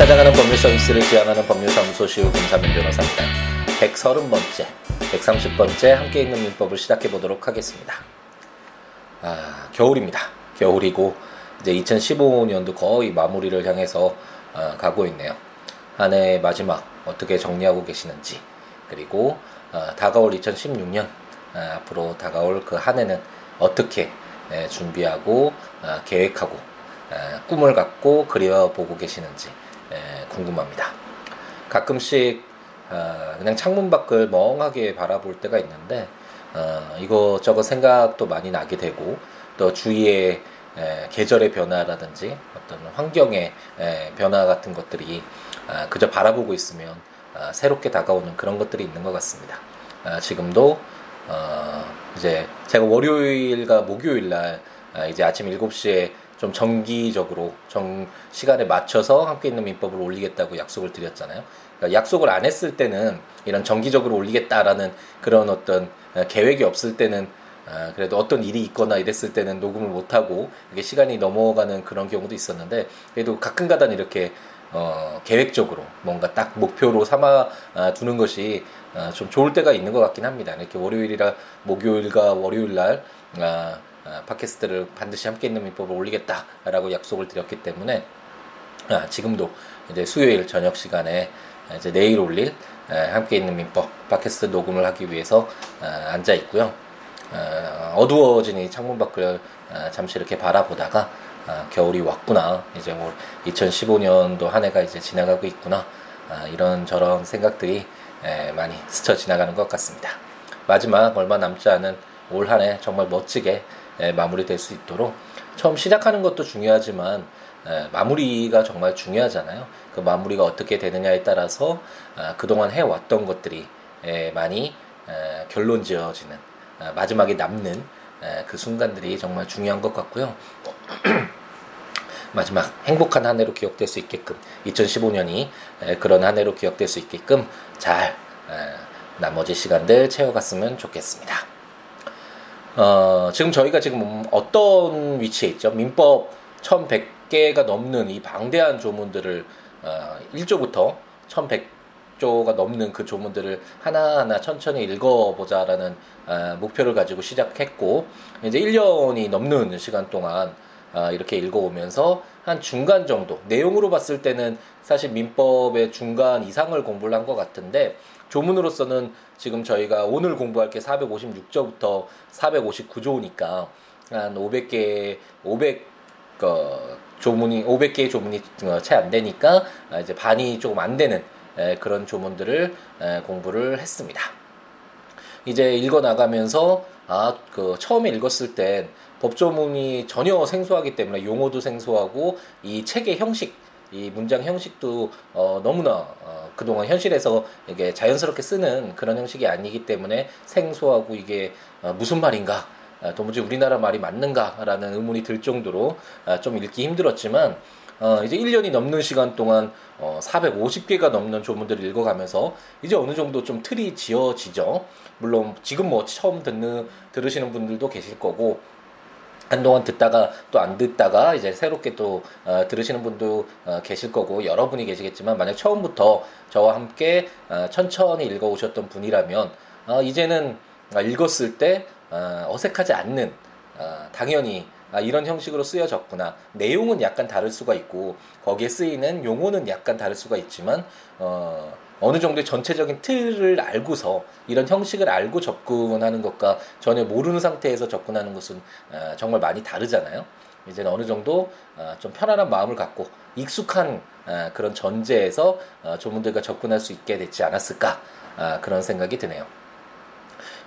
찾아가는 법률 서비스를 지향하는 법률사무소 시우 김사민 변호사입니다. 130번째, 130번째 함께 있는 민법을 시작해 보도록 하겠습니다. 아, 겨울입니다. 겨울이고 이제 2015년도 거의 마무리를 향해서 어, 가고 있네요. 한해 마지막 어떻게 정리하고 계시는지 그리고 어, 다가올 2016년 어, 앞으로 다가올 그 한 해는 어떻게 에, 준비하고 어, 계획하고 에, 꿈을 갖고 그려보고 계시는지 에, 궁금합니다. 가끔씩 어, 그냥 창문 밖을 멍하게 바라볼 때가 있는데 어, 이것저것 생각도 많이 나게 되고 또 주위에 에, 계절의 변화라든지 어떤 환경의 에, 변화 같은 것들이 아, 그저 바라보고 있으면 아, 새롭게 다가오는 그런 것들이 있는 것 같습니다. 아, 지금도 어, 이제 제가 월요일과 목요일 날 아, 이제 아침 7시에 좀 정기적으로 정 시간에 맞춰서 함께 있는 민법을 올리겠다고 약속을 드렸잖아요. 그러니까 약속을 안 했을 때는 이런 정기적으로 올리겠다라는 그런 어떤 어, 계획이 없을 때는 아, 그래도 어떤 일이 있거나 이랬을 때는 녹음을 못 하고 이게 시간이 넘어가는 그런 경우도 있었는데 그래도 가끔가다 이렇게 어, 계획적으로 뭔가 딱 목표로 삼아 아, 두는 것이 아, 좀 좋을 때가 있는 것 같긴 합니다. 이렇게 월요일이라 목요일과 월요일 날 아, 아, 팟캐스트를 반드시 함께 있는 민법을 올리겠다라고 약속을 드렸기 때문에 아, 지금도 이제 수요일 저녁 시간에 이제 내일 올릴 아, 함께 있는 민법 팟캐스트 녹음을 하기 위해서 아, 앉아 있고요. 아, 어두워진 이 창문 밖을 아, 잠시 이렇게 바라보다가 아, 겨울이 왔구나. 이제 뭐 2015년도 한 해가 이제 지나가고 있구나. 아, 이런 저런 생각들이 에, 많이 스쳐 지나가는 것 같습니다. 마지막 얼마 남지 않은 올 한 해 정말 멋지게 에, 마무리될 수 있도록 처음 시작하는 것도 중요하지만 에, 마무리가 정말 중요하잖아요. 그 마무리가 어떻게 되느냐에 따라서 아, 그동안 해왔던 것들이 에, 많이 에, 결론 지어지는 아, 마지막에 남는 에, 그 순간들이 정말 중요한 것 같고요. 마지막 행복한 한 해로 기억될 수 있게끔 2015년이 그런 한 해로 기억될 수 있게끔 잘 에, 나머지 시간들 채워갔으면 좋겠습니다. 어, 지금 저희가 지금 어떤 위치에 있죠? 민법 1100개가 넘는 이 방대한 조문들을 어, 1조부터 1100조가 넘는 그 조문들을 하나하나 천천히 읽어보자라는 어, 목표를 가지고 시작했고 이제 1년이 넘는 시간 동안 아, 이렇게 읽어오면서 한 중간 정도 내용으로 봤을 때는 사실 민법의 중간 이상을 공부를 한 것 같은데 조문으로서는 지금 저희가 오늘 공부할 게 456조부터 459조니까 한 500개 500 어, 조문이 500개의 조문이 어, 채안 되니까 아, 이제 반이 조금 안 되는 에, 그런 조문들을 에, 공부를 했습니다. 이제 읽어 나가면서 아 그 처음에 읽었을 땐 법조문이 전혀 생소하기 때문에 용어도 생소하고 이 책의 형식 이 문장 형식도 어, 너무나 어, 그동안 현실에서 이게 자연스럽게 쓰는 그런 형식이 아니기 때문에 생소하고 이게 어, 무슨 말인가 아, 도무지 우리나라 말이 맞는가라는 의문이 들 정도로 아, 좀 읽기 힘들었지만 어, 이제 1년이 넘는 시간 동안 어, 450개가 넘는 조문들을 읽어가면서 이제 어느 정도 좀 틀이 지어지죠. 물론 지금 뭐 처음 듣는 들으시는 분들도 계실 거고 한동안 듣다가 또 안 듣다가 이제 새롭게 또 어, 들으시는 분도 어, 계실 거고 여러분이 계시겠지만 만약 처음부터 저와 함께 어, 천천히 읽어오셨던 분이라면 어, 이제는 읽었을 때 어, 어색하지 않는 어, 당연히 아, 이런 형식으로 쓰여졌구나. 내용은 약간 다를 수가 있고 거기에 쓰이는 용어는 약간 다를 수가 있지만 어, 어느 정도의 전체적인 틀을 알고서 이런 형식을 알고 접근하는 것과 전혀 모르는 상태에서 접근하는 것은 어, 정말 많이 다르잖아요. 이제는 어느 정도 어, 좀 편안한 마음을 갖고 익숙한 어, 그런 전제에서 어, 조문들과 접근할 수 있게 됐지 않았을까 아, 그런 생각이 드네요.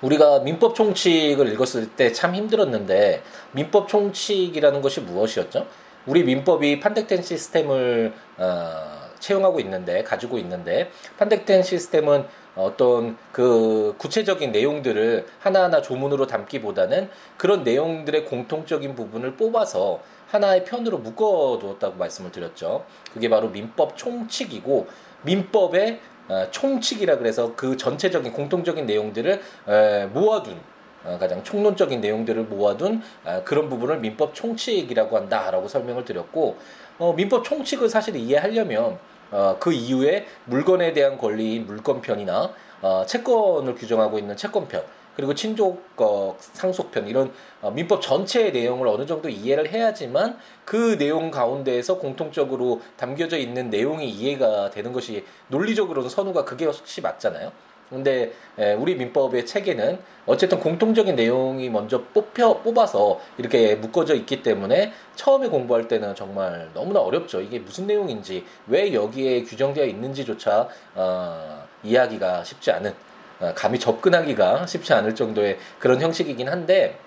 우리가 민법 총칙을 읽었을 때 참 힘들었는데 민법 총칙이라는 것이 무엇이었죠? 우리 민법이 판택된 시스템을 어, 채용하고 있는데 가지고 있는데 판택된 시스템은 어떤 그 구체적인 내용들을 하나하나 조문으로 담기보다는 그런 내용들의 공통적인 부분을 뽑아서 하나의 편으로 묶어 두었다고 말씀을 드렸죠. 그게 바로 민법 총칙이고 민법의 어, 총칙이라 그래서 그 전체적인 공통적인 내용들을 에, 모아둔 어, 가장 총론적인 내용들을 모아둔 어, 그런 부분을 민법 총칙이라고 한다라고 설명을 드렸고 어, 민법 총칙을 사실 이해하려면 어, 그 이후에 물건에 대한 권리인 물건편이나 어, 채권을 규정하고 있는 채권편 그리고 친족 어, 상속편 이런 어, 민법 전체의 내용을 어느 정도 이해를 해야지만 그 내용 가운데에서 공통적으로 담겨져 있는 내용이 이해가 되는 것이 논리적으로는 선우가 그게 혹시 맞잖아요. 근데 우리 민법의 체계는 어쨌든 공통적인 내용이 먼저 뽑혀 뽑아서 이렇게 묶어져 있기 때문에 처음에 공부할 때는 정말 너무나 어렵죠. 이게 무슨 내용인지 왜 여기에 규정되어 있는지조차 어, 이해하기가 쉽지 않은 어, 감히 접근하기가 쉽지 않을 정도의 그런 형식이긴 한데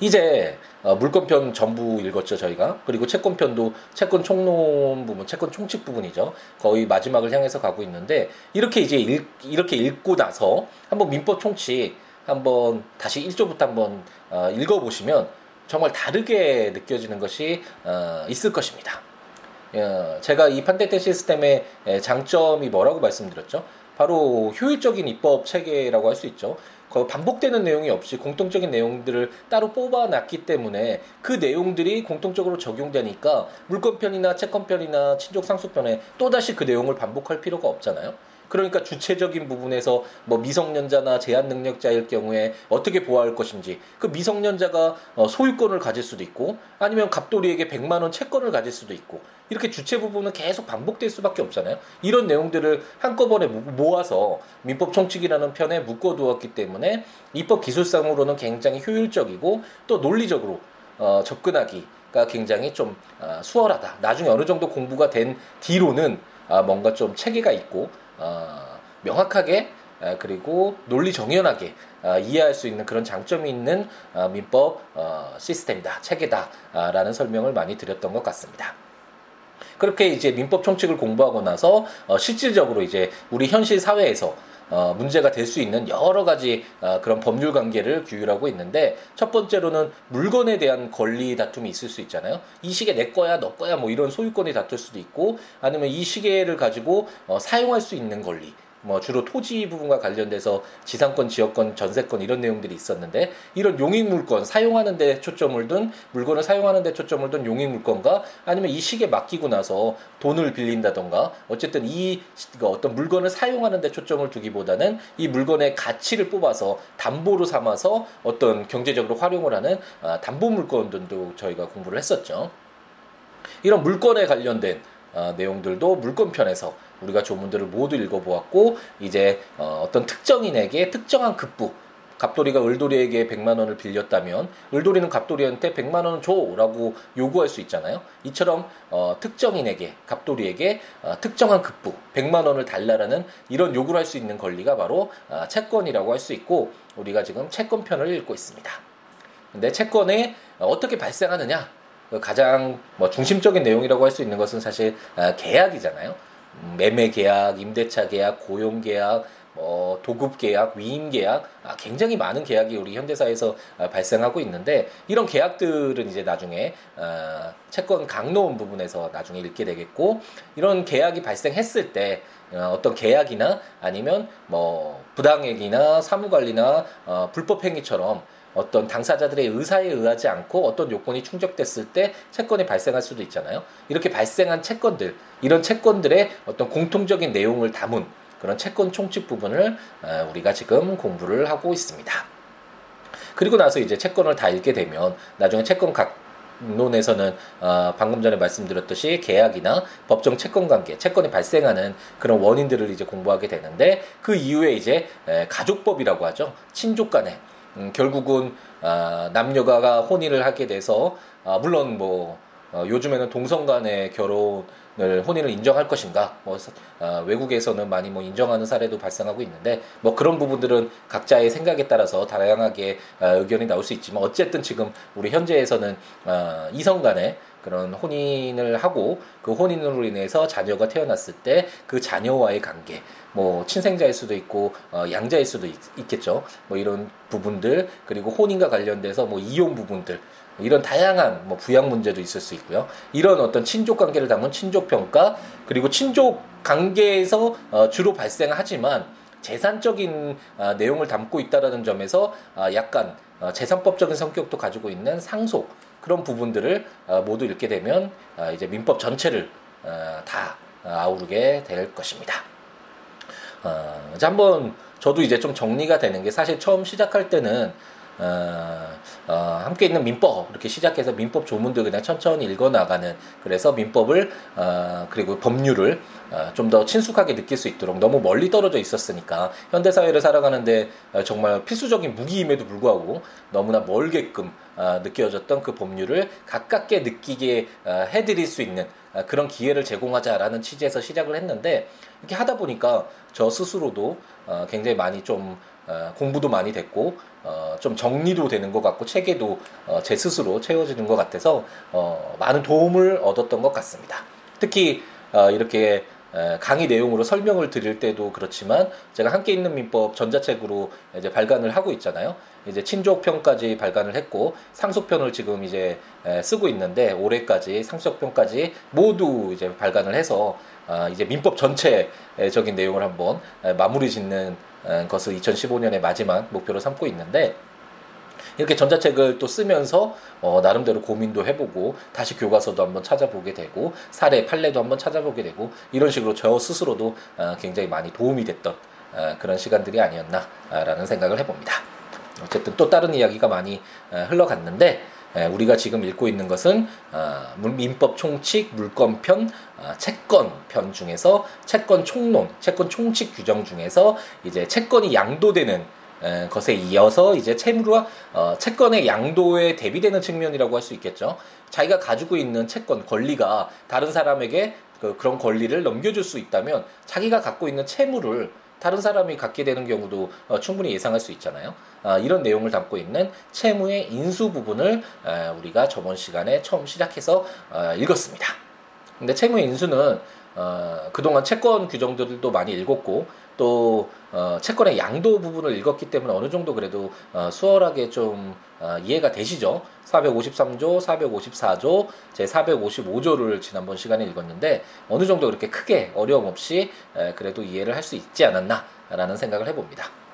이제 어, 물권편 전부 읽었죠 저희가 그리고 채권편도 채권 총론 부분 채권 총칙 부분이죠 거의 마지막을 향해서 가고 있는데 이렇게 이제 읽, 이렇게 읽고 나서 한번 민법 총칙 한번 다시 1조부터 한번 어, 읽어보시면 정말 다르게 느껴지는 것이 어, 있을 것입니다. 어, 제가 이 판테테 시스템의 장점이 뭐라고 말씀드렸죠? 바로 효율적인 입법 체계라고 할 수 있죠. 반복되는 내용이 없이 공통적인 내용들을 따로 뽑아놨기 때문에 그 내용들이 공통적으로 적용되니까 물권편이나 채권편이나 친족 상속편에 또다시 그 내용을 반복할 필요가 없잖아요. 그러니까 주체적인 부분에서 뭐 미성년자나 제한 능력자일 경우에 어떻게 보호할 것인지 그 미성년자가 어, 소유권을 가질 수도 있고 아니면 갑돌이에게 100만 원 채권을 가질 수도 있고 이렇게 주체 부분은 계속 반복될 수밖에 없잖아요. 이런 내용들을 한꺼번에 모아서 민법 총칙이라는 편에 묶어두었기 때문에 입법 기술상으로는 굉장히 효율적이고 또 논리적으로 어, 접근하기가 굉장히 좀 어, 수월하다. 나중에 어느 정도 공부가 된 뒤로는 아, 뭔가 좀 체계가 있고 어, 명확하게 그리고 논리 정연하게 어, 이해할 수 있는 그런 장점이 있는 어, 민법 시스템이다, 체계다라는 설명을 많이 드렸던 것 같습니다. 그렇게 이제 민법 총칙을 공부하고 나서 실질적으로 이제 우리 현실 사회에서 어, 문제가 될 수 있는 여러 가지 어, 그런 법률 관계를 규율하고 있는데 첫 번째로는 물건에 대한 권리 다툼이 있을 수 있잖아요. 이 시계 내 거야, 너 거야, 뭐 이런 소유권이 다툴 수도 있고 아니면 이 시계를 가지고 어, 사용할 수 있는 권리. 뭐 주로 토지 부분과 관련돼서 지상권, 지역권, 전세권 이런 내용들이 있었는데 이런 용익 물건 사용하는 데 초점을 둔 물건을 사용하는 데 초점을 둔 용익 물건과 아니면 이 시기에 맡기고 나서 돈을 빌린다던가 어쨌든 이 어떤 물건을 사용하는 데 초점을 두기보다는 이 물건의 가치를 뽑아서 담보로 삼아서 어떤 경제적으로 활용을 하는 아, 담보 물건들도 저희가 공부를 했었죠. 이런 물건에 관련된 어, 내용들도 물건편에서 우리가 조문들을 모두 읽어보았고 이제 어, 어떤 특정인에게 특정한 급부 갑돌이가 을돌이에게 100만 원을 빌렸다면 을돌이는 갑돌이한테 100만 원을 줘라고 요구할 수 있잖아요. 이처럼 어, 특정인에게 갑돌이에게 어, 특정한 급부 100만 원을 달라라는 이런 요구를 할 수 있는 권리가 바로 어, 채권이라고 할 수 있고 우리가 지금 채권편을 읽고 있습니다. 근데 채권에 어떻게 발생하느냐? 그 가장 뭐 중심적인 내용이라고 할 수 있는 것은 사실 어, 계약이잖아요. 매매 계약, 임대차 계약, 고용 계약, 뭐 도급 계약, 위임 계약, 아, 굉장히 많은 계약이 우리 현대사에서 아, 발생하고 있는데 이런 계약들은 이제 나중에 아, 채권 강론 부분에서 나중에 읽게 되겠고 이런 계약이 발생했을 때 어, 어떤 계약이나 아니면 뭐 부당행위나 사무관리나 어, 불법행위처럼 어떤 당사자들의 의사에 의하지 않고 어떤 요건이 충족됐을 때 채권이 발생할 수도 있잖아요. 이렇게 발생한 채권들, 이런 채권들의 어떤 공통적인 내용을 담은 그런 채권 총칙 부분을 어, 우리가 지금 공부를 하고 있습니다. 그리고 나서 이제 채권을 다 읽게 되면 나중에 채권 각 논에서는 어, 방금 전에 말씀드렸듯이 계약이나 법정 채권 관계, 채권이 발생하는 그런 원인들을 이제 공부하게 되는데 그 이후에 이제 에, 가족법이라고 하죠. 친족 간에 음, 결국은 아, 남녀가 혼인을 하게 돼서 아, 물론 뭐 어, 요즘에는 동성 간의 결혼을 혼인을 인정할 것인가 뭐 아, 외국에서는 많이 뭐 인정하는 사례도 발생하고 있는데 뭐 그런 부분들은 각자의 생각에 따라서 다양하게 아, 의견이 나올 수 있지만 어쨌든 지금 우리 현재에서는 아, 이성 간의 그런 혼인을 하고 그 혼인으로 인해서 자녀가 태어났을 때 그 자녀와의 관계 뭐 친생자일 수도 있고 어, 양자일 수도 있, 겠죠뭐 이런 부분들 그리고 혼인과 관련돼서 뭐 이용 부분들 이런 다양한 뭐 부양 문제도 있을 수 있고요. 이런 어떤 친족 관계를 담은 친족 평가 그리고 친족 관계에서 어, 주로 발생하지만 재산적인 어, 내용을 담고 있다라는 점에서 어, 약간 어, 재산법적인 성격도 가지고 있는 상속 그런 부분들을 어, 모두 읽게 되면 어, 이제 민법 전체를 어, 다 아우르게 될 것입니다. 어, 이제 한번 저도 이제 좀 정리가 되는 게 사실 처음 시작할 때는 어, 어, 함께 있는 민법 이렇게 시작해서 민법 조문들 그냥 천천히 읽어 나가는 그래서 민법을 어, 그리고 법률을 어, 좀더 친숙하게 느낄 수 있도록 너무 멀리 떨어져 있었으니까 현대 사회를 살아가는데 어, 정말 필수적인 무기임에도 불구하고 너무나 멀게끔 어, 느껴졌던 그 법률을 가깝게 느끼게 어, 해드릴 수 있는 어, 그런 기회를 제공하자라는 취지에서 시작을 했는데 이렇게 하다 보니까 저 스스로도 어, 굉장히 많이 좀 어, 공부도 많이 됐고 어, 좀 정리도 되는 것 같고 체계도 어, 제 스스로 채워지는 것 같아서 어, 많은 도움을 얻었던 것 같습니다. 특히 어, 이렇게 에, 강의 내용으로 설명을 드릴 때도 그렇지만 제가 함께 있는 민법 전자책으로 이제 발간을 하고 있잖아요. 이제 친족편까지 발간을 했고 상속편을 지금 이제 에, 쓰고 있는데 올해까지 상속편까지 모두 이제 발간을 해서 아, 이제 민법 전체적인 내용을 한번 에, 마무리 짓는 에, 것을 2015년의 마지막 목표로 삼고 있는데 이렇게 전자책을 또 쓰면서 어, 나름대로 고민도 해보고 다시 교과서도 한번 찾아보게 되고 사례 판례도 한번 찾아보게 되고 이런 식으로 저 스스로도 어, 굉장히 많이 도움이 됐던 어, 그런 시간들이 아니었나라는 생각을 해봅니다. 어쨌든 또 다른 이야기가 많이 어, 흘러갔는데 에, 우리가 지금 읽고 있는 것은 어, 민법 총칙 물권편 어, 채권편 중에서 채권 총론 채권 총칙 규정 중에서 이제 채권이 양도되는 에, 것에 이어서 이제 채무와 어, 채권의 양도에 대비되는 측면이라고 할 수 있겠죠. 자기가 가지고 있는 채권 권리가 다른 사람에게 그, 그런 권리를 넘겨줄 수 있다면 자기가 갖고 있는 채무를 다른 사람이 갖게 되는 경우도 어, 충분히 예상할 수 있잖아요. 아, 이런 내용을 담고 있는 채무의 인수 부분을 에, 우리가 저번 시간에 처음 시작해서 어, 읽었습니다. 근데 채무 인수는 어, 그동안 채권 규정들도 많이 읽었고 또 어, 채권의 양도 부분을 읽었기 때문에 어느 정도 그래도 어, 수월하게 좀 어, 이해가 되시죠? 453조, 454조, 제 455조를 지난번 시간에 읽었는데 어느 정도 그렇게 크게 어려움 없이 에, 그래도 이해를 할 수 있지 않았나라는 생각을 해봅니다.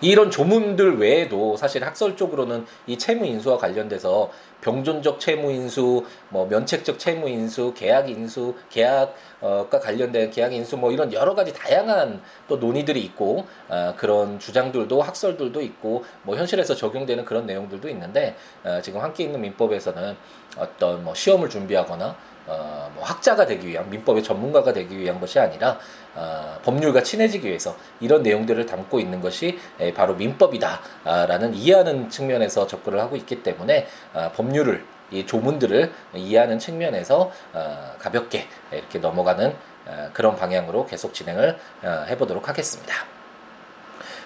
이런 조문들 외에도 사실 학설적으로는 이 채무 인수와 관련돼서 병존적 채무 인수, 뭐 면책적 채무 인수, 계약 인수, 계약과 관련된 계약 인수 뭐 이런 여러 가지 다양한 또 논의들이 있고 어, 그런 주장들도 학설들도 있고 뭐 현실에서 적용되는 그런 내용들도 있는데 어, 지금 함께 있는 민법에서는 어떤 뭐 시험을 준비하거나 어, 뭐 학자가 되기 위한 민법의 전문가가 되기 위한 것이 아니라 어, 법률과 친해지기 위해서 이런 내용들을 담고 있는 것이 에, 바로 민법이다라는 이해하는 측면에서 접근을 하고 있기 때문에 어, 법률을 이 조문들을 이해하는 측면에서 어, 가볍게 이렇게 넘어가는 어, 그런 방향으로 계속 진행을 어, 해보도록 하겠습니다.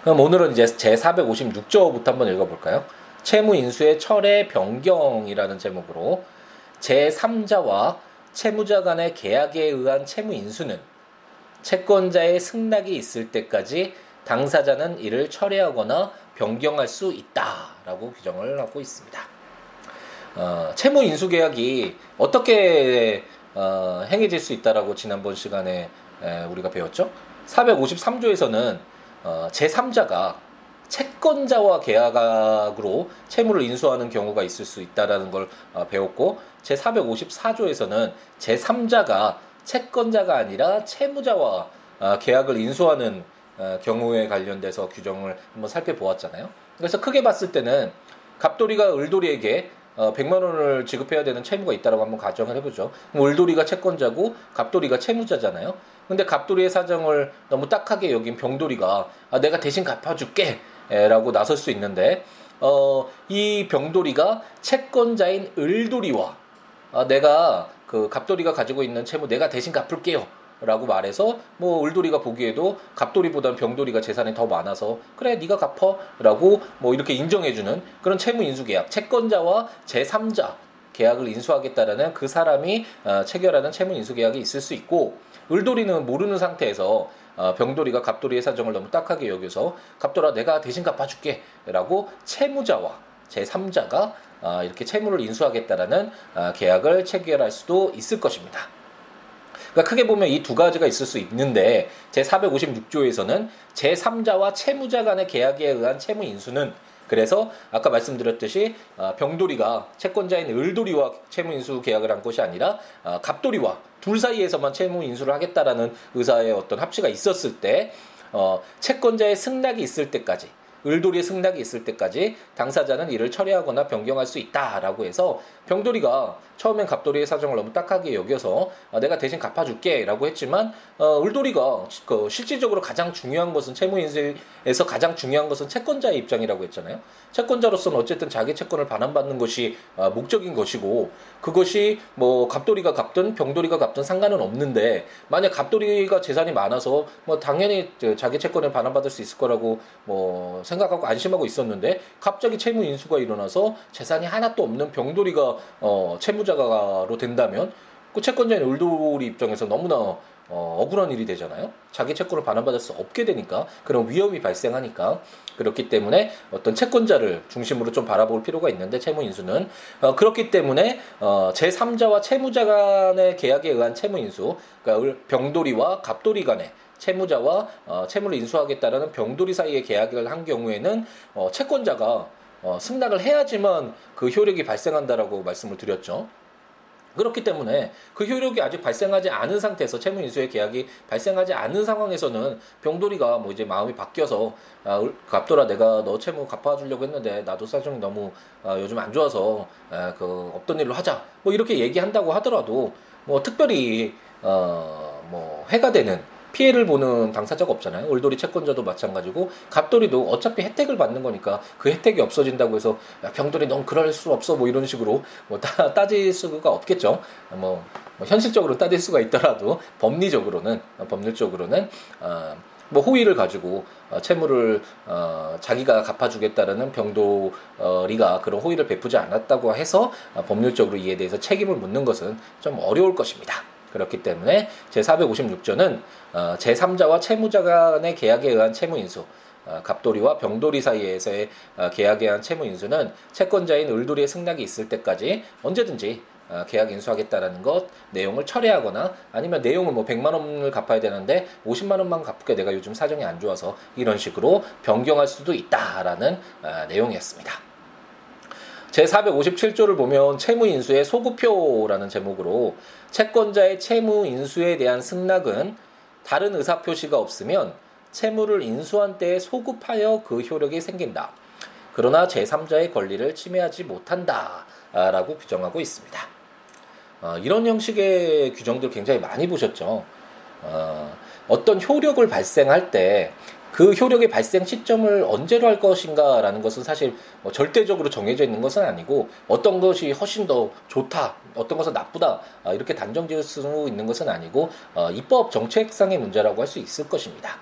그럼 오늘은 이제 제 456조부터 한번 읽어볼까요? 채무 인수의 철회 변경이라는 제목으로 제 3자와 채무자 간의 계약에 의한 채무 인수는 채권자의 승낙이 있을 때까지 당사자는 이를 철회하거나 변경할 수 있다라고 규정을 하고 있습니다. 어, 채무 인수 계약이 어떻게 어, 행해질 수 있다라고 지난번 시간에 에, 우리가 배웠죠? 453조에서는 어, 제3자가 채권자와 계약으로 채무를 인수하는 경우가 있을 수 있다라는 걸 어, 배웠고 제 454조에서는 제 3자가 채권자가 아니라 채무자와 어, 계약을 인수하는 어, 경우에 관련돼서 규정을 한번 살펴보았잖아요. 그래서 크게 봤을 때는 갑돌이가 을돌이에게 어, 100만 원을 지급해야 되는 채무가 있다라고 한번 가정을 해보죠. 을돌이가 채권자고 갑돌이가 채무자잖아요. 근데 갑돌이의 사정을 너무 딱하게 여긴 병돌이가 아, 내가 대신 갚아줄게 라고 나설 수 있는데 어, 이 병돌이가 채권자인 을돌이와 아, 내가 그 갑돌이가 가지고 있는 채무 내가 대신 갚을게요. 라고 말해서 뭐 을돌이가 보기에도 갑돌이보다는 병돌이가 재산이 더 많아서 그래 네가 갚어 라고 뭐 이렇게 인정해주는 그런 채무 인수 계약 채권자와 제3자 계약을 인수하겠다라는 그 사람이 어, 체결하는 채무 인수 계약이 있을 수 있고 을돌이는 모르는 상태에서 어, 병돌이가 갑돌이의 사정을 너무 딱하게 여겨서 갑돌아 내가 대신 갚아줄게 라고 채무자와 제3자가 어, 이렇게 채무를 인수하겠다라는 어, 계약을 체결할 수도 있을 것입니다. 그러니까 크게 보면 이 두 가지가 있을 수 있는데 제 456조에서는 제3자와 채무자 간의 계약에 의한 채무 인수는 그래서 아까 말씀드렸듯이 어, 병돌이가 채권자인 을돌이와 채무 인수 계약을 한 것이 아니라 어, 갑돌이와 둘 사이에서만 채무 인수를 하겠다라는 의사의 어떤 합치가 있었을 때 어, 채권자의 승낙이 있을 때까지 을돌이의 승낙이 있을 때까지 당사자는 이를 처리하거나 변경할 수 있다라고 해서 병돌이가 처음엔 갑돌이의 사정을 너무 딱하게 여겨서 어, 내가 대신 갚아줄게라고 했지만 어, 을돌이가 그 실질적으로 가장 중요한 것은 채무인수에서 가장 중요한 것은 채권자의 입장이라고 했잖아요. 채권자로서는 어쨌든 자기 채권을 반환받는 것이 어, 목적인 것이고 그것이 뭐 갑돌이가 갚든 병돌이가 갚든 상관은 없는데 만약 갑돌이가 재산이 많아서 뭐 당연히 자기 채권을 반환받을 수 있을 거라고 뭐 생각하고 안심하고 있었는데 갑자기 채무 인수가 일어나서 재산이 하나도 없는 병돌이가 어 채무자가로 된다면 그 채권자인 을돌이 입장에서 너무나 어, 억울한 일이 되잖아요. 자기 채권을 반환받을 수 없게 되니까 그런 위험이 발생하니까 그렇기 때문에 어떤 채권자를 중심으로 좀 바라볼 필요가 있는데 채무 인수는 어, 그렇기 때문에 어, 제 3자와 채무자 간의 계약에 의한 채무 인수, 그러니까 병돌이와 갑돌이 간의 채무자와 어, 채무를 인수하겠다라는 병돌이 사이의 계약을 한 경우에는 어, 채권자가 어, 승낙을 해야지만 그 효력이 발생한다라고 말씀을 드렸죠. 그렇기 때문에 그 효력이 아직 발생하지 않은 상태에서 채무 인수의 계약이 발생하지 않은 상황에서는 병돌이가 뭐 이제 마음이 바뀌어서 아, 갑돌아 내가 너 채무 갚아주려고 했는데 나도 사정이 너무 아, 요즘 안 좋아서 아, 그 없던 일로 하자 뭐 이렇게 얘기한다고 하더라도 뭐 특별히 어 뭐 해가 되는 피해를 보는 당사자가 없잖아요. 올돌이 채권자도 마찬가지고 갑돌이도 어차피 혜택을 받는 거니까 그 혜택이 없어진다고 해서 야, 병돌이 넌 그럴 수 없어 뭐 이런 식으로 뭐 따, 따질 수가 없겠죠. 뭐, 뭐 현실적으로 따질 수가 있더라도 법리적으로는 법률적으로는 어, 뭐 호의를 가지고 어, 채무를 어, 자기가 갚아주겠다라는 병돌이가 그런 호의를 베푸지 않았다고 해서 어, 법률적으로 이에 대해서 책임을 묻는 것은 좀 어려울 것입니다. 그렇기 때문에 제456조는 어, 제3자와 채무자 간의 계약에 의한 채무 인수, 어, 갑돌이와 병돌이 사이에서의 어, 계약에 의한 채무 인수는 채권자인 을돌이의 승낙이 있을 때까지 언제든지 어, 계약 인수하겠다라는 것 내용을 철회하거나 아니면 내용을 뭐 100만 원을 갚아야 되는데 50만 원만 갚게 내가 요즘 사정이 안 좋아서 이런 식으로 변경할 수도 있다라는 어, 내용이었습니다. 제 457조를 보면 채무 인수의 소구표라는 제목으로 채권자의 채무 인수에 대한 승낙은 다른 의사 표시가 없으면 채무를 인수한 때에 소급하여 그 효력이 생긴다. 그러나 제3자의 권리를 침해하지 못한다. 라고 규정하고 있습니다. 어, 이런 형식의 규정들 굉장히 많이 보셨죠. 어, 어떤 효력을 발생할 때 그 효력의 발생 시점을 언제로 할 것인가라는 것은 사실 뭐 절대적으로 정해져 있는 것은 아니고 어떤 것이 훨씬 더 좋다, 어떤 것은 나쁘다 아, 이렇게 단정 지을 수 있는 것은 아니고 어, 입법 정책상의 문제라고 할 수 있을 것입니다.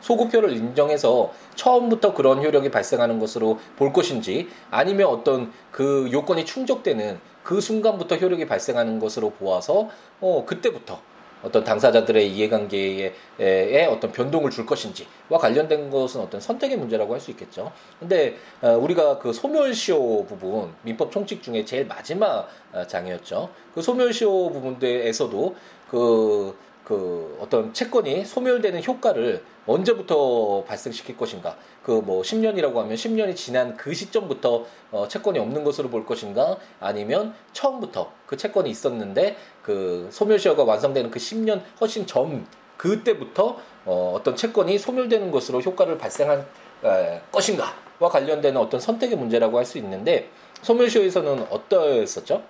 소구표를 인정해서 처음부터 그런 효력이 발생하는 것으로 볼 것인지 아니면 어떤 그 요건이 충족되는 그 순간부터 효력이 발생하는 것으로 보아서 어 그때부터 어떤 당사자들의 이해관계에 어떤 변동을 줄 것인지와 관련된 것은 어떤 선택의 문제라고 할 수 있겠죠. 근데 어, 우리가 그 소멸시효 부분 민법 총칙 중에 제일 마지막 어, 장이었죠. 그 소멸시효 부분에서도 그 그 어떤 채권이 소멸되는 효과를 언제부터 발생시킬 것인가? 그 뭐 10년이라고 하면 10년이 지난 그 시점부터 어 채권이 없는 것으로 볼 것인가? 아니면 처음부터 그 채권이 있었는데 그 소멸시효가 완성되는 그 10년 훨씬 전 그때부터 어 어떤 채권이 소멸되는 것으로 효과를 발생한 에, 것인가와 관련되는 어떤 선택의 문제라고 할 수 있는데 소멸시효에서는 어떠했었죠?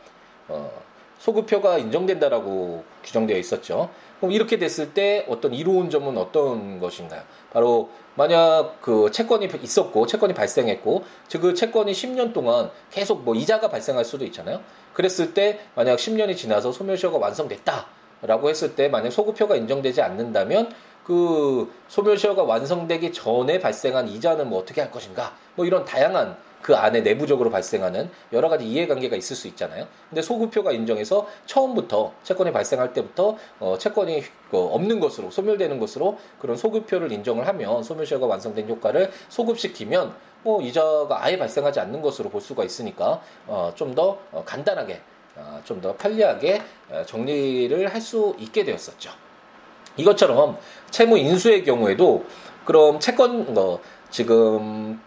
어 소급표가 인정된다라고 규정되어 있었죠. 그럼 이렇게 됐을 때 어떤 이로운 점은 어떤 것인가요? 바로 만약 그 채권이 있었고 채권이 발생했고 즉 그 채권이 10년 동안 계속 뭐 이자가 발생할 수도 있잖아요. 그랬을 때 만약 10년이 지나서 소멸시효가 완성됐다라고 했을 때 만약 소급표가 인정되지 않는다면 그 소멸시효가 완성되기 전에 발생한 이자는 뭐 어떻게 할 것인가? 뭐 이런 다양한 그 안에 내부적으로 발생하는 여러 가지 이해관계가 있을 수 있잖아요. 근데 소급표가 인정해서 처음부터 채권이 발생할 때부터 어, 채권이 그 없는 것으로 소멸되는 것으로 그런 소급표를 인정을 하면 소멸시효가 완성된 효과를 소급시키면 뭐 이자가 아예 발생하지 않는 것으로 볼 수가 있으니까 어, 좀더 어, 간단하게 어, 좀더 편리하게 어, 정리를 할 수 있게 되었었죠. 이것처럼 채무 인수의 경우에도 그럼 채권 어, 지금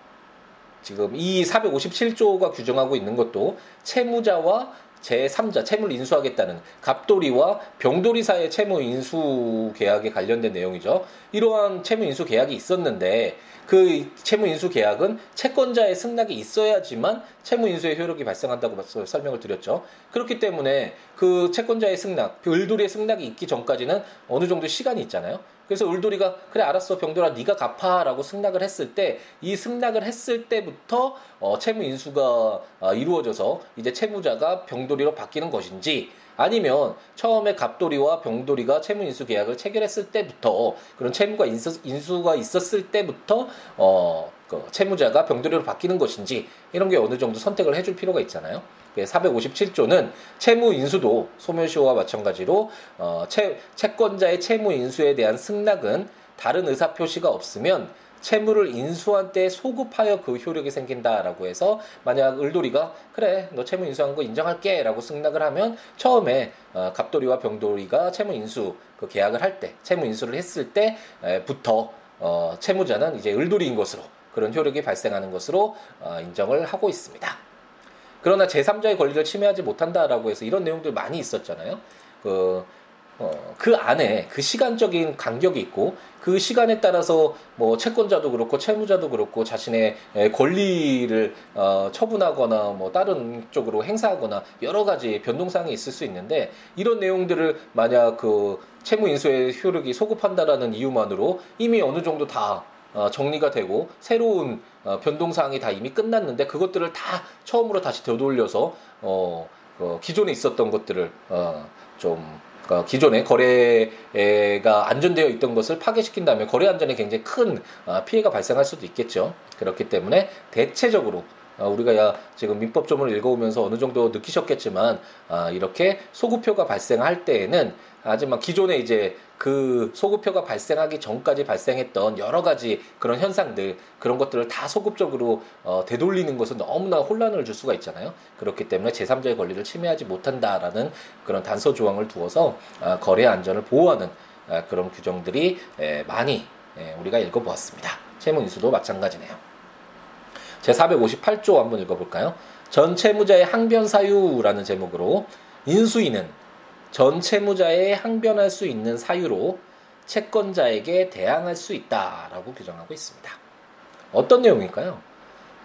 지금 이 457조가 규정하고 있는 것도 채무자와 제3자 채무를 인수하겠다는 갑돌이와 병돌이 사이의 채무 인수 계약에 관련된 내용이죠. 이러한 채무 인수 계약이 있었는데 그 채무 인수 계약은 채권자의 승낙이 있어야지만 채무 인수의 효력이 발생한다고 설명을 드렸죠. 그렇기 때문에 그 채권자의 승낙, 을돌이의 승낙이 있기 전까지는 어느 정도 시간이 있잖아요. 그래서 을돌이가 그래 알았어 병돌아 네가 갚아라고 승낙을 했을 때 이 승낙을 했을 때부터 어, 채무 인수가 어, 이루어져서 이제 채무자가 병돌이로 바뀌는 것인지 아니면 처음에 갑돌이와 병돌이가 채무 인수 계약을 체결했을 때부터 그런 채무가 인수, 인수가 있었을 때부터 어, 그 채무자가 병돌이로 바뀌는 것인지 이런 게 어느 정도 선택을 해줄 필요가 있잖아요. 457조는 채무 인수도 소멸시효와 마찬가지로 어, 채, 채권자의 채무 인수에 대한 승낙은 다른 의사 표시가 없으면 채무를 인수한 때 소급하여 그 효력이 생긴다라고 해서 만약 을돌이가 그래 너 채무 인수한 거 인정할게라고 승낙을 하면 처음에 어, 갑돌이와 병돌이가 채무 인수 그 계약을 할 때 채무 인수를 했을 때부터 어, 채무자는 이제 을돌이인 것으로 그런 효력이 발생하는 것으로 어, 인정을 하고 있습니다. 그러나 제3자의 권리를 침해하지 못한다라고 해서 이런 내용들 많이 있었잖아요. 그, 어, 그 안에 그 시간적인 간격이 있고 그 시간에 따라서 뭐 채권자도 그렇고 채무자도 그렇고 자신의 권리를 어, 처분하거나 뭐 다른 쪽으로 행사하거나 여러 가지 변동사항이 있을 수 있는데 이런 내용들을 만약 그 채무 인수의 효력이 소급한다라는 이유만으로 이미 어느 정도 다 어, 정리가 되고 새로운 어, 변동사항이 다 이미 끝났는데 그것들을 다 처음으로 다시 되돌려서 어, 어 기존에 있었던 것들을 어, 좀 그러니까 기존에 거래가 안전되어 있던 것을 파괴시킨다면 거래 안전에 굉장히 큰 어, 피해가 발생할 수도 있겠죠. 그렇기 때문에 대체적으로 어, 우리가 야 지금 민법조문을 읽어오면서 어느 정도 느끼셨겠지만 아, 이렇게 소구표가 발생할 때에는 하지만 기존에 이제 그 소급표가 발생하기 전까지 발생했던 여러 가지 그런 현상들 그런 것들을 다 소급적으로 어, 되돌리는 것은 너무나 혼란을 줄 수가 있잖아요. 그렇기 때문에 제3자의 권리를 침해하지 못한다라는 그런 단서 조항을 두어서 어, 거래 안전을 보호하는 어, 그런 규정들이 에, 많이 에, 우리가 읽어보았습니다. 채무 인수도 마찬가지네요. 제458조 한번 읽어볼까요? 전 채무자의 항변 사유라는 제목으로 인수인은 전 채무자의 항변할 수 있는 사유로 채권자에게 대항할 수 있다라고 규정하고 있습니다. 어떤 내용일까요?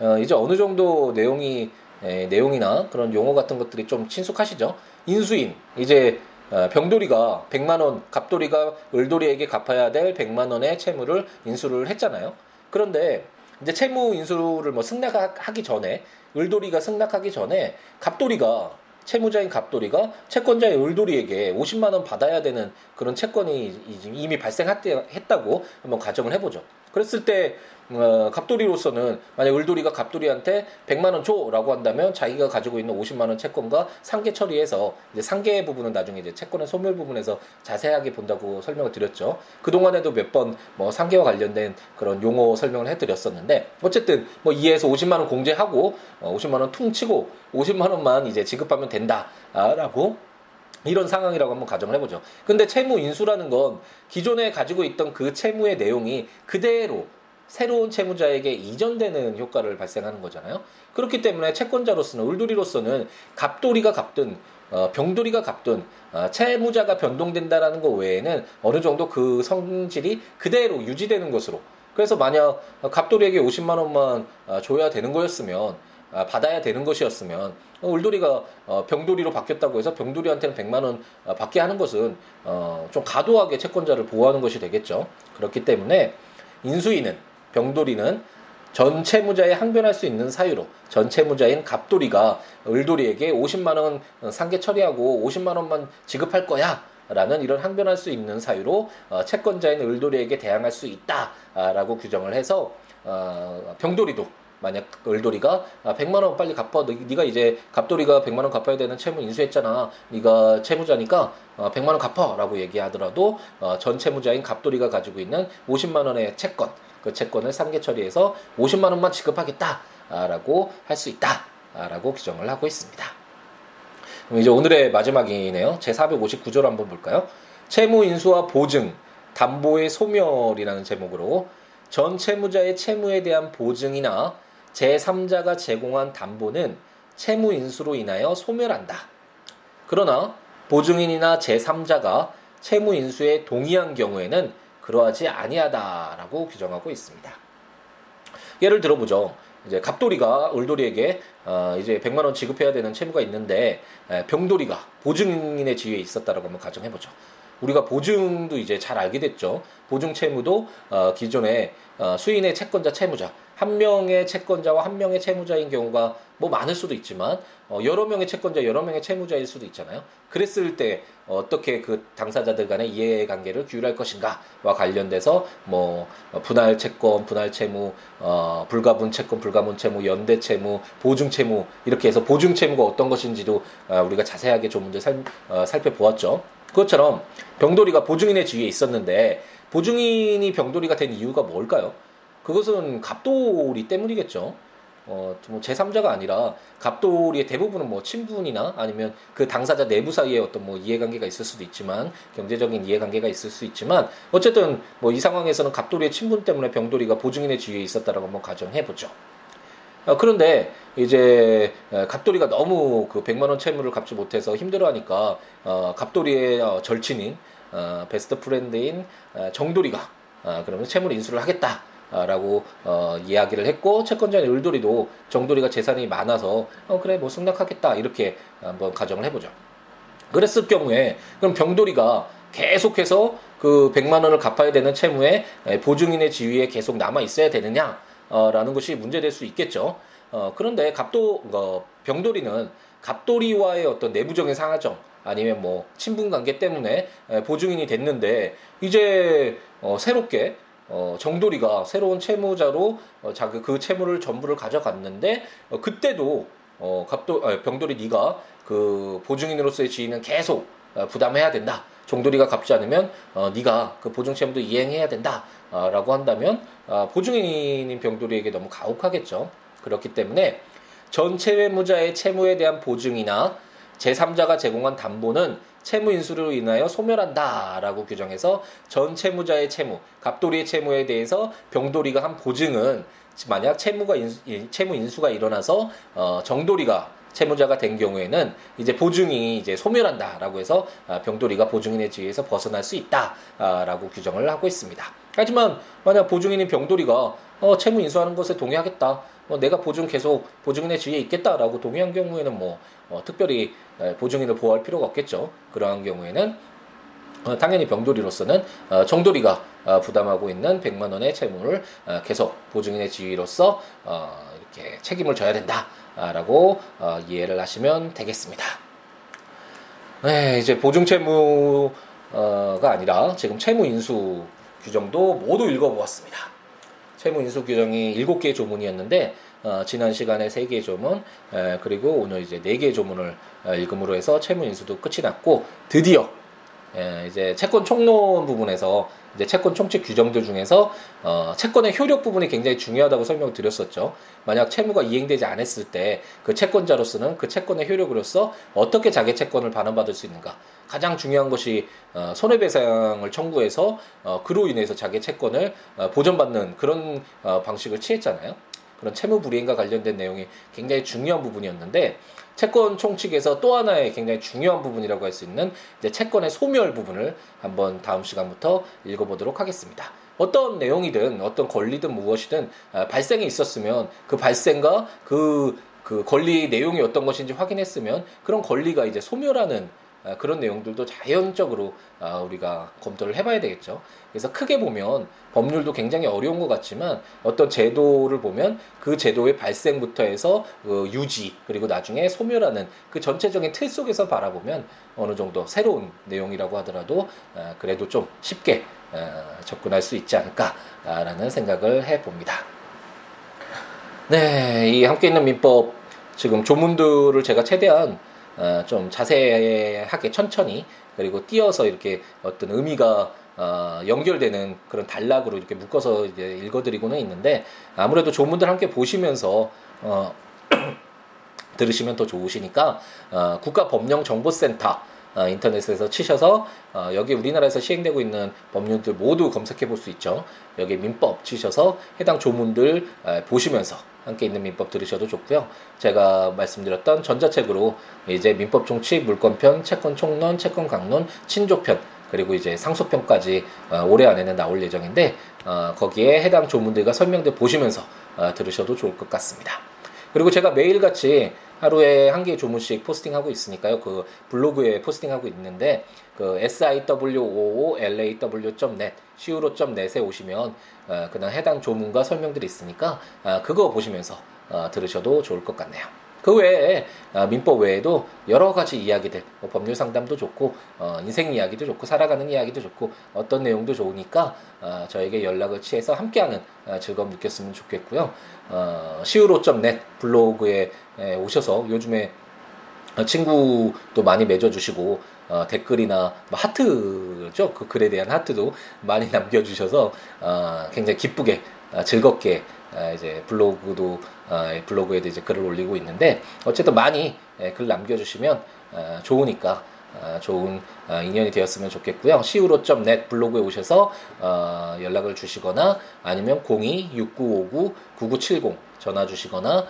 어, 이제 어느 정도 내용이 에, 내용이나 그런 용어 같은 것들이 좀 친숙하시죠? 인수인 이제 어, 병돌이가 100만 원, 갑돌이가 을돌이에게 갚아야 될 100만 원의 채무를 인수를 했잖아요. 그런데 이제 채무 인수를 뭐 승낙하기 전에 을돌이가 승낙하기 전에 갑돌이가 채무자인 갑돌이가 채권자의 을돌이에게 50만 원 받아야 되는 그런 채권이 이미 발생했다고 한번 가정을 해보죠. 그랬을 때 어, 갑돌이로서는 만약 을돌이가 갑돌이한테 100만 원 줘라고 한다면 자기가 가지고 있는 50만 원 채권과 상계 처리해서 이제 상계 부분은 나중에 이제 채권의 소멸 부분에서 자세하게 본다고 설명을 드렸죠. 그 동안에도 몇 번 뭐 상계와 관련된 그런 용어 설명을 해드렸었는데 어쨌든 뭐 2에서 50만 원 공제하고 어, 50만 원 퉁치고 50만 원만 이제 지급하면 된다라고 이런 상황이라고 한번 가정을 해보죠. 근데 채무 인수라는 건 기존에 가지고 있던 그 채무의 내용이 그대로 새로운 채무자에게 이전되는 효과를 발생하는 거잖아요. 그렇기 때문에 채권자로서는 을돌이로서는 갑돌이가 갚든 어, 병돌이가 갚든 어, 채무자가 변동된다라는 것 외에는 어느 정도 그 성질이 그대로 유지되는 것으로 그래서 만약 갑돌이에게 50만 원만 어, 줘야 되는 거였으면 아, 받아야 되는 것이었으면 어, 을돌이가 어, 병돌이로 바뀌었다고 해서 병돌이한테는 100만 원 어, 받게 하는 것은 어, 좀 과도하게 채권자를 보호하는 것이 되겠죠. 그렇기 때문에 인수인은 병돌이는 전 채무자에 항변할 수 있는 사유로 전 채무자인 갑돌이가 을돌이에게 50만 원 상계 처리하고 50만 원만 지급할 거야. 라는 이런 항변할 수 있는 사유로 어, 채권자인 을돌이에게 대항할 수 있다라고 규정을 해서 어, 병돌이도 만약 을돌이가 100만 원 빨리 갚아 네가 이제 갑돌이가 100만 원 갚아야 되는 채무 인수했잖아 네가 채무자니까 100만 원 갚아라고 얘기하더라도 전 채무자인 갑돌이가 가지고 있는 50만 원의 채권 그 채권을 상계 처리해서 50만 원만 지급하겠다라고 할 수 있다라고 규정을 하고 있습니다. 그럼 이제 오늘의 마지막이네요. 제 459조를 한번 볼까요? 채무 인수와 보증, 담보의 소멸이라는 제목으로 전 채무자의 채무에 대한 보증이나 제3자가 제공한 담보는 채무 인수로 인하여 소멸한다. 그러나 보증인이나 제3자가 채무 인수에 동의한 경우에는 그러하지 아니하다라고 규정하고 있습니다. 예를 들어보죠. 이제 갑돌이가 을돌이에게 어 이제 100만 원 지급해야 되는 채무가 있는데 에, 병돌이가 보증인의 지위에 있었다라고 한번 가정해 보죠. 우리가 보증도 이제 잘 알게 됐죠. 보증 채무도 어 기존에 어 수인의 채권자 채무자 한 명의 채권자와 한 명의 채무자인 경우가 뭐 많을 수도 있지만 어 여러 명의 채권자 여러 명의 채무자일 수도 있잖아요. 그랬을 때 어떻게 그 당사자들 간의 이해관계를 규율할 것인가와 관련돼서 뭐 분할 채권, 분할 채무, 어 불가분 채권, 불가분 채무, 연대 채무, 보증 채무 이렇게 해서 보증 채무가 어떤 것인지도 어 우리가 자세하게 조문들 살, 어 살펴보았죠. 그것처럼 병돌이가 보증인의 지위에 있었는데 보증인이 병돌이가 된 이유가 뭘까요? 그것은 갑돌이 때문이겠죠. 어, 뭐 제3자가 아니라 갑돌이의 대부분은 뭐 친분이나 아니면 그 당사자 내부 사이에 어떤 뭐 이해관계가 있을 수도 있지만 경제적인 이해관계가 있을 수 있지만 어쨌든 뭐 이 상황에서는 갑돌이의 친분 때문에 병돌이가 보증인의 지위에 있었다라고 한번 가정해 보죠. 어, 그런데 이제 갑돌이가 너무 그 100만 원 채무를 갚지 못해서 힘들어하니까 어, 갑돌이의 어, 절친인 어, 베스트 프렌드인 어, 정돌이가 어, 그러면 채무를 인수를 하겠다. 라고 어, 이야기를 했고 채권자인 을돌이도 정돌이가 재산이 많아서 어 그래 뭐 승낙하겠다 이렇게 한번 가정을 해보죠. 그랬을 경우에 그럼 병돌이가 계속해서 그 100만 원을 갚아야 되는 채무에 보증인의 지위에 계속 남아 있어야 되느냐 어, 라는 것이 문제될 수 있겠죠. 어, 그런데 갑도 어, 병돌이는 갑돌이와의 어떤 내부적인 상하정 아니면 뭐 친분 관계 때문에 보증인이 됐는데 이제 어, 새롭게 어, 정돌이가 새로운 채무자로 어, 자그 그 채무를 전부를 가져갔는데 어, 그때도 어, 갑도 아, 병돌이 네가 그 보증인으로서의 지위는 계속 어, 부담해야 된다. 정돌이가 갚지 않으면 어, 네가 그 보증 채무도 이행해야 된다라고 어, 한다면 어, 보증인인 병돌이에게 너무 가혹하겠죠. 그렇기 때문에 전체 회무자의 채무에 대한 보증이나 제3자가 제공한 담보는 채무 인수로 인하여 소멸한다라고 규정해서 전 채무자의 채무, 갑돌이의 채무에 대해서 병돌이가 한 보증은 만약 채무가 인수, 채무 인수가 일어나서 어, 정돌이가 채무자가 된 경우에는 이제 보증이 이제 소멸한다라고 해서 아, 병돌이가 보증인의 지위에서 벗어날 수 있다라고 규정을 하고 있습니다. 하지만 만약 보증인인 병돌이가 어, 채무 인수하는 것에 동의하겠다. 뭐 내가 보증 계속 보증인의 지위에 있겠다라고 동의한 경우에는 뭐 어, 특별히 보증인을 보호할 필요가 없겠죠. 그러한 경우에는 어, 당연히 병돌이로서는 어, 정돌이가 어, 부담하고 있는 100만 원의 채무를 어, 계속 보증인의 지위로서 어, 이렇게 책임을 져야 된다라고 어, 이해를 하시면 되겠습니다. 네, 이제 보증 채무가 아니라 지금 채무 인수 규정도 모두 읽어보았습니다. 채무 인수 규정이 7개의 조문이었는데 어, 지난 시간에 3개의 조문 에, 그리고 오늘 이제 4개의 조문을 어, 읽음으로 해서 채무 인수도 끝이 났고 드디어 에, 이제 채권 총론 부분에서 이제 채권 총칙 규정들 중에서 어, 채권의 효력 부분이 굉장히 중요하다고 설명을 드렸었죠. 만약 채무가 이행되지 않았을 때 그 채권자로서는 그 채권의 효력으로서 어떻게 자기 채권을 반환받을 수 있는가. 가장 중요한 것이 어, 손해배상을 청구해서 어, 그로 인해서 자기 채권을 어, 보전받는 그런 어, 방식을 취했잖아요. 그런 채무 불이행과 관련된 내용이 굉장히 중요한 부분이었는데 채권 총칙에서 또 하나의 굉장히 중요한 부분이라고 할 수 있는 이제 채권의 소멸 부분을 한번 다음 시간부터 읽어보도록 하겠습니다. 어떤 내용이든 어떤 권리든 무엇이든 아, 발생이 있었으면 그 발생과 그, 그 권리 내용이 어떤 것인지 확인했으면 그런 권리가 이제 소멸하는 아, 그런 내용들도 자연적으로 아, 우리가 검토를 해봐야 되겠죠. 그래서 크게 보면 법률도 굉장히 어려운 것 같지만 어떤 제도를 보면 그 제도의 발생부터 해서 그 유지 그리고 나중에 소멸하는 그 전체적인 틀 속에서 바라보면 어느 정도 새로운 내용이라고 하더라도 아, 그래도 좀 쉽게 접근할 수 있지 않을까라는 생각을 해봅니다. 네, 이 함께 있는 민법 지금 조문들을 제가 최대한 어, 좀 자세하게 천천히 그리고 띄어서 이렇게 어떤 의미가 어, 연결되는 그런 단락으로 이렇게 묶어서 이제 읽어드리고는 있는데 아무래도 조문들 함께 보시면서 어, 들으시면 더 좋으시니까 어, 국가법령정보센터 어, 인터넷에서 치셔서 어, 여기 우리나라에서 시행되고 있는 법률들 모두 검색해 볼 수 있죠. 여기 민법 치셔서 해당 조문들 어, 보시면서 함께 있는 민법 들으셔도 좋고요. 제가 말씀드렸던 전자책으로 이제 민법 총칙, 물권편, 채권 총론, 채권 강론, 친족편 그리고 이제 상속편까지 어, 올해 안에는 나올 예정인데 어, 거기에 해당 조문들과 설명들 보시면서 어, 들으셔도 좋을 것 같습니다. 그리고 제가 매일같이 하루에 한 개의 조문씩 포스팅하고 있으니까요. 그 블로그에 포스팅하고 있는데 그 siwoolaw.net siwo.net에 오시면 어, 그냥 해당 조문과 설명들이 있으니까 어, 그거 보시면서 어, 들으셔도 좋을 것 같네요. 그 외에 어, 민법 외에도 여러 가지 이야기들 뭐 법률 상담도 좋고 어, 인생 이야기도 좋고 살아가는 이야기도 좋고 어떤 내용도 좋으니까 어, 저에게 연락을 취해서 함께하는 어, 즐거움 느꼈으면 좋겠고요. 어, siwo.net 블로그에 에, 오셔서 요즘에 어, 친구도 많이 맺어주시고 어, 댓글이나 뭐 하트죠 그 글에 대한 하트도 많이 남겨주셔서 어, 굉장히 기쁘게 어, 즐겁게 어, 이제 블로그도 어, 블로그에도 이제 글을 올리고 있는데 어쨌든 많이 예, 글 남겨주시면 어, 좋으니까 어, 좋은 어, 인연이 되었으면 좋겠고요. siwo.net 블로그에 오셔서 어, 연락을 주시거나 아니면 02-6959-9970 전화 주시거나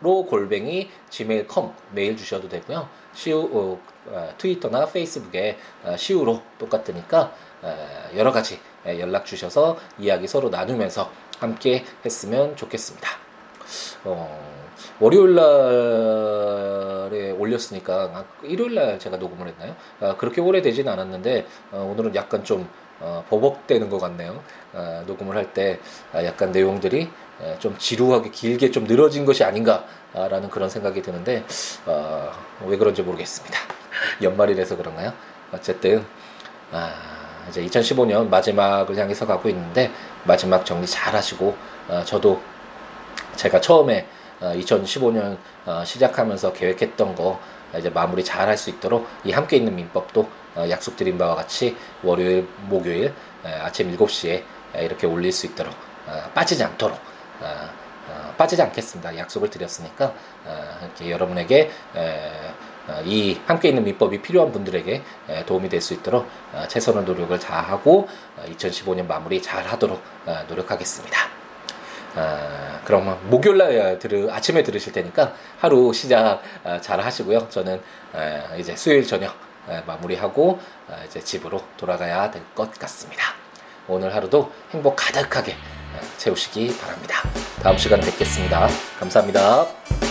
siwo 골뱅이 gmail.com 메일 주셔도 되고요. siwo 어, 어, 트위터나 페이스북에 어, siwo로 똑같으니까 어, 여러 가지 예, 연락 주셔서 이야기 서로 나누면서 함께 했으면 좋겠습니다. 어, 월요일 날에 올렸으니까 아, 일요일 날 제가 녹음을 했나요? 아, 그렇게 오래 되진 않았는데 어, 오늘은 약간 좀 어, 버벅대는 것 같네요. 아, 녹음을 할때 아, 약간 내용들이 에, 좀 지루하게 길게 좀 늘어진 것이 아닌가라는 그런 생각이 드는데 어, 왜 그런지 모르겠습니다. 연말이라서 그런가요? 어쨌든 아, 이제 2015년 마지막을 향해서 가고 있는데 마지막 정리 잘 하시고 어, 저도 제가 처음에 어, 2015년 어, 시작하면서 계획했던 거 이제 마무리 잘 할 수 있도록 이 함께 있는 민법도 어, 약속드린 바와 같이 월요일, 목요일 에, 아침 7시에 에, 이렇게 올릴 수 있도록 어, 빠지지 않도록 빠지지 않겠습니다. 약속을 드렸으니까 어, 이렇게 여러분에게 에, 어, 이 함께 있는 민법이 필요한 분들에게 에, 도움이 될 수 있도록 어, 최선의 노력을 다하고 어, 2015년 마무리 잘 하도록 어, 노력하겠습니다. 아, 그럼 목요일 날 들으, 아침에 들으실 테니까 하루 시작 아, 잘 하시고요. 저는 아, 이제 수요일 저녁 아, 마무리하고 아, 이제 집으로 돌아가야 될 것 같습니다. 오늘 하루도 행복 가득하게 아, 채우시기 바랍니다. 다음 시간에 뵙겠습니다. 감사합니다.